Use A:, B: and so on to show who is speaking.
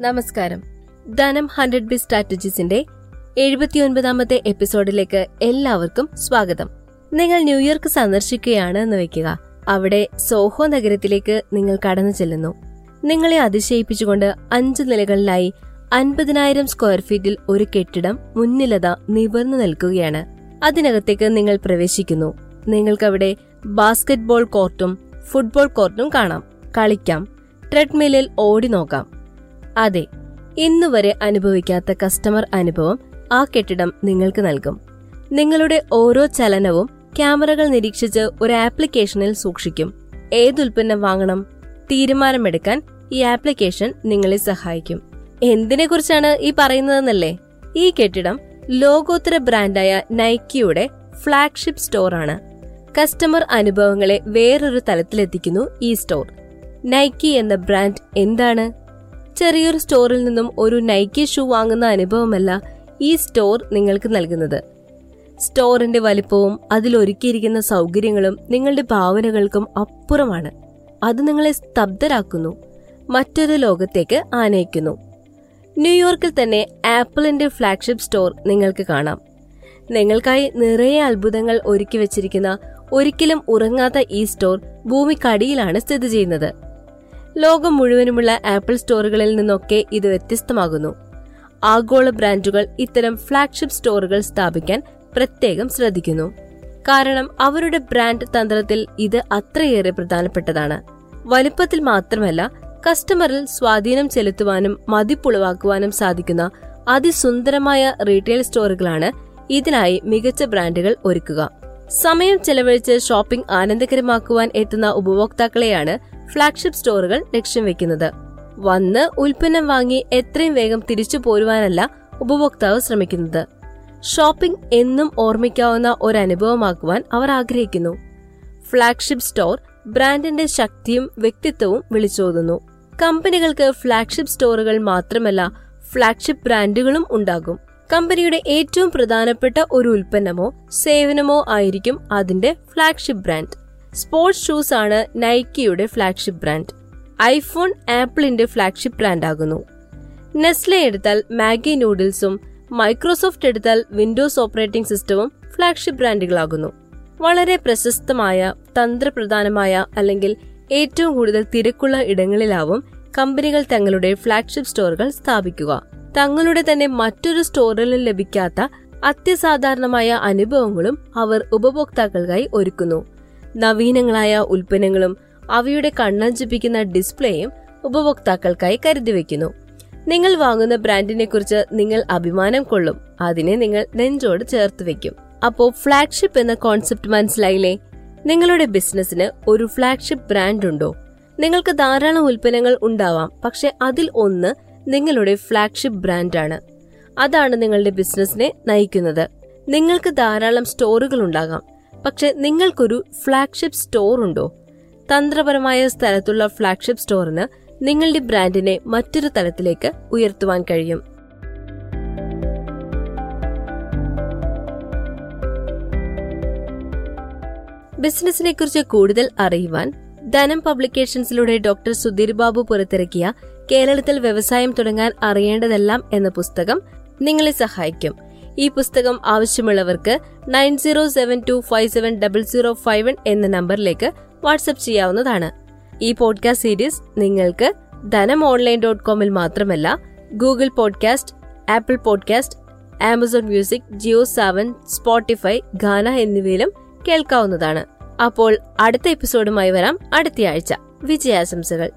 A: നമസ്കാരം. ധനം hundred B സ്ട്രാറ്റജീസിന്റെ എഴുപത്തിയൊൻപതാമത്തെ എപ്പിസോഡിലേക്ക് എല്ലാവർക്കും സ്വാഗതം. നിങ്ങൾ ന്യൂയോർക്ക് സന്ദർശിക്കുകയാണ് എന്ന് വെക്കുക. അവിടെ സോഹോ നഗരത്തിലേക്ക് നിങ്ങൾ കടന്നു ചെല്ലുന്നു. നിങ്ങളെ അതിശയിപ്പിച്ചുകൊണ്ട് അഞ്ച് നിലകളിലായി അൻപതിനായിരം സ്ക്വയർ ഫീറ്റിൽ ഒരു കെട്ടിടം മുന്നിലത നിവർന്നു നിൽക്കുകയാണ്. അതിനകത്തേക്ക് നിങ്ങൾ പ്രവേശിക്കുന്നു. നിങ്ങൾക്കവിടെ ബാസ്കറ്റ്ബോൾ കോർട്ടും ഫുട്ബോൾ കോർട്ടും കാണാം. കളിക്കാം. ട്രെഡ്മില്ലിൽ ഓടി നോക്കാം. അതെ ഇന്നുവരെ അനുഭവിക്കാത്ത കസ്റ്റമർ അനുഭവം ആ കെട്ടിടം നിങ്ങൾക്ക് നൽകും. നിങ്ങളുടെ ഓരോ ചലനവും ക്യാമറകൾ നിരീക്ഷിച്ച് ഒരു ആപ്ലിക്കേഷനിൽ സൂക്ഷിക്കും. ഏതുൽപ്പന്നം വാങ്ങണം തീരുമാനമെടുക്കാൻ ഈ ആപ്ലിക്കേഷൻ നിങ്ങളെ സഹായിക്കും. എന്തിനെക്കുറിച്ചാണ് ഈ പറയുന്നതെന്നല്ലേ? ഈ കെട്ടിടം ലോകോത്തര ബ്രാൻഡായ നൈക്കിയുടെ ഫ്ളാഗ്ഷിപ്പ് സ്റ്റോറാണ്. കസ്റ്റമർ അനുഭവങ്ങളെ വേറൊരു തലത്തിലെത്തിക്കുന്നു ഈ സ്റ്റോർ. നൈക്കി എന്ന ബ്രാൻഡ് എന്താണ്? ചെറിയൊരു സ്റ്റോറിൽ നിന്നും ഒരു നൈക്കി ഷൂ വാങ്ങുന്ന അനുഭവമല്ല ഈ സ്റ്റോർ നിങ്ങൾക്ക് നൽകുന്നത്. സ്റ്റോറിന്റെ വലിപ്പവും അതിലൊരുക്കിയിരിക്കുന്ന സൗകര്യങ്ങളും നിങ്ങളുടെ ഭാവനകൾക്കും അപ്പുറമാണ്. അത് നിങ്ങളെ സ്തബ്ധരാക്കുന്നു മറ്റൊരു ലോകത്തേക്ക് ആനയിക്കുന്നു. ന്യൂയോർക്കിൽ തന്നെ ആപ്പിളിന്റെ ഫ്ളാഗ്ഷിപ്പ് സ്റ്റോർ നിങ്ങൾക്ക് കാണാം. നിങ്ങൾക്കായി നിറയെ അത്ഭുതങ്ങൾ ഒരുക്കി വെച്ചിരിക്കുന്ന ഒരിക്കലും ഉറങ്ങാത്ത ഈ സ്റ്റോർ ഭൂമിക്കടിയിലാണ് സ്ഥിതി ചെയ്യുന്നത്. ലോകം മുഴുവനുമുള്ള ആപ്പിൾ സ്റ്റോറുകളിൽ നിന്നൊക്കെ ഇത് വ്യത്യസ്തമാകുന്നു. ആഗോള ബ്രാൻഡുകൾ ഇത്തരം ഫ്ളാഗ്ഷിപ്പ് സ്റ്റോറുകൾ സ്ഥാപിക്കാൻ പ്രത്യേകം ശ്രദ്ധിക്കുന്നു. കാരണം അവരുടെ ബ്രാൻഡ് തന്ത്രത്തിൽ ഇത് അത്രയേറെ പ്രധാനപ്പെട്ടതാണ്. വലിപ്പത്തിൽ മാത്രമല്ല കസ്റ്റമറിൽ സ്വാധീനം ചെലുത്തുവാനും മതിപ്പുളവാക്കുവാനും സാധിക്കുന്ന അതിസുന്ദരമായ റീറ്റെയിൽ സ്റ്റോറുകളാണ് ഇതിനായി മികച്ച ബ്രാൻഡുകൾ ഒരുക്കുക. സമയം ചെലവഴിച്ച് ഷോപ്പിംഗ് ആനന്ദകരമാക്കുവാൻ എത്തുന്ന ഉപഭോക്താക്കളെയാണ് ഫ്ളാഗ്ഷിപ്പ് സ്റ്റോറുകൾ ലക്ഷ്യം വെക്കുന്നത്. വന്ന് ഉൽപ്പന്നം വാങ്ങി എത്രയും വേഗം തിരിച്ചു പോരുവാനല്ല ഉപഭോക്താവ് ശ്രമിക്കുന്നത്. ഷോപ്പിംഗ് എന്നും ഓർമ്മിക്കാവുന്ന ഒരു അനുഭവമാക്കുവാൻ അവർ ആഗ്രഹിക്കുന്നു. ഫ്ളാഗ്ഷിപ്പ് സ്റ്റോർ ബ്രാൻഡിന്റെ ശക്തിയും വ്യക്തിത്വവും വിളിച്ചോതുന്നു. കമ്പനികൾക്ക് ഫ്ളാഗ്ഷിപ്പ് സ്റ്റോറുകൾ മാത്രമല്ല ഫ്ളാഗ്ഷിപ്പ് ബ്രാൻഡുകളും ഉണ്ടാകും. കമ്പനിയുടെ ഏറ്റവും പ്രധാനപ്പെട്ട ഒരു ഉൽപ്പന്നമോ സേവനമോ ആയിരിക്കും അതിന്റെ ഫ്ളാഗ്ഷിപ്പ് ബ്രാൻഡ്. സ്പോർട്സ് ഷൂസ് ആണ് നൈക്കിയുടെ ഫ്ളാഗ്ഷിപ്പ് ബ്രാൻഡ് ഐഫോൺ ആപ്പിളിന്റെ ഫ്ളാഗ്ഷിപ്പ് ബ്രാൻഡ് ആകുന്നു. നെസ്ലെ എടുത്താൽ മാഗി നൂഡിൽസും മൈക്രോസോഫ്റ്റ് എടുത്താൽ വിൻഡോസ് ഓപ്പറേറ്റിംഗ് സിസ്റ്റവും ഫ്ളാഗ്ഷിപ്പ് ബ്രാൻഡുകളാകുന്നു വളരെ പ്രശസ്തമായ തന്ത്രപ്രധാനമായ അല്ലെങ്കിൽ ഏറ്റവും കൂടുതൽ തിരക്കുള്ള ഇടങ്ങളിലാവും കമ്പനികൾ തങ്ങളുടെ ഫ്ളാഗ്ഷിപ്പ് സ്റ്റോറുകൾ സ്ഥാപിക്കുക. തങ്ങളുടെ തന്നെ മറ്റൊരു സ്റ്റോറിലും ലഭിക്കാത്ത അത്യസാധാരണമായ അനുഭവങ്ങളും അവർ ഉപഭോക്താക്കൾക്കായി ഒരുക്കുന്നു. നവീനങ്ങളായ ഉൽപ്പന്നങ്ങളും അവയുടെ കണ്ണഞ്ചിപ്പിക്കുന്ന ഡിസ്പ്ലേയും ഉപഭോക്താക്കൾക്കായി കരുതി വെക്കുന്നു. നിങ്ങൾ വാങ്ങുന്ന ബ്രാൻഡിനെ കുറിച്ച് നിങ്ങൾ അഭിമാനം കൊള്ളും. അതിനെ നിങ്ങൾ നെഞ്ചോട് ചേർത്ത് വെക്കും. അപ്പോ ഫ്ളാഗ്ഷിപ്പ് എന്ന കോൺസെപ്റ്റ് മനസ്സിലായില്ലേ? നിങ്ങളുടെ ബിസിനസ്സിന് ഒരു ഫ്ളാഗ്ഷിപ്പ് ബ്രാൻഡ് ഉണ്ടോ? നിങ്ങൾക്ക് ധാരാളം ഉൽപ്പന്നങ്ങൾ ഉണ്ടാവാം പക്ഷെ അതിൽ ഒന്ന് നിങ്ങളുടെ ഫ്ളാഗ്ഷിപ്പ് ബ്രാൻഡാണ്. അതാണ് നിങ്ങളുടെ ബിസിനസ്സിനെ നയിക്കുന്നത്. നിങ്ങൾക്ക് ധാരാളം സ്റ്റോറുകൾ ഉണ്ടാകാം. പക്ഷെ നിങ്ങൾക്കൊരു ഫ്ളാഗ്ഷിപ്പ് സ്റ്റോർ ഉണ്ടോ? തന്ത്രപരമായ സ്ഥലത്തുള്ള ഫ്ളാഗ്ഷിപ്പ് സ്റ്റോറിന് നിങ്ങളുടെ ബ്രാൻഡിനെ മറ്റൊരു തലത്തിലേക്ക് ഉയർത്തുവാൻ കഴിയും. ബിസിനസിനെ കുറിച്ച് കൂടുതൽ അറിയുവാൻ ധനം പബ്ലിക്കേഷൻസിലൂടെ ഡോക്ടർ സുധീർ ബാബു പുറത്തിറക്കിയ കേരളത്തിൽ വ്യവസായം തുടങ്ങാൻ അറിയേണ്ടതെല്ലാം എന്ന പുസ്തകം നിങ്ങളെ സഹായിക്കും. ഈ പുസ്തകം ആവശ്യമുള്ളവർക്ക് nine zero seven two five seven double zero five one എന്ന നമ്പറിലേക്ക് വാട്സ്ആപ്പ് ചെയ്യാവുന്നതാണ്. ഈ പോഡ്കാസ്റ്റ് സീരീസ് നിങ്ങൾക്ക് ധനം ഓൺലൈൻ ഡോട്ട് കോമിൽ മാത്രമല്ല Google podcast Apple podcast Amazon music Jio Saavn Spotify Gaana എന്നിവയിലും കേൾക്കാവുന്നതാണ്. അപ്പോൾ അടുത്ത എപ്പിസോഡുമായി വരാം അടുത്തയാഴ്ച. വിജയാശംസകൾ.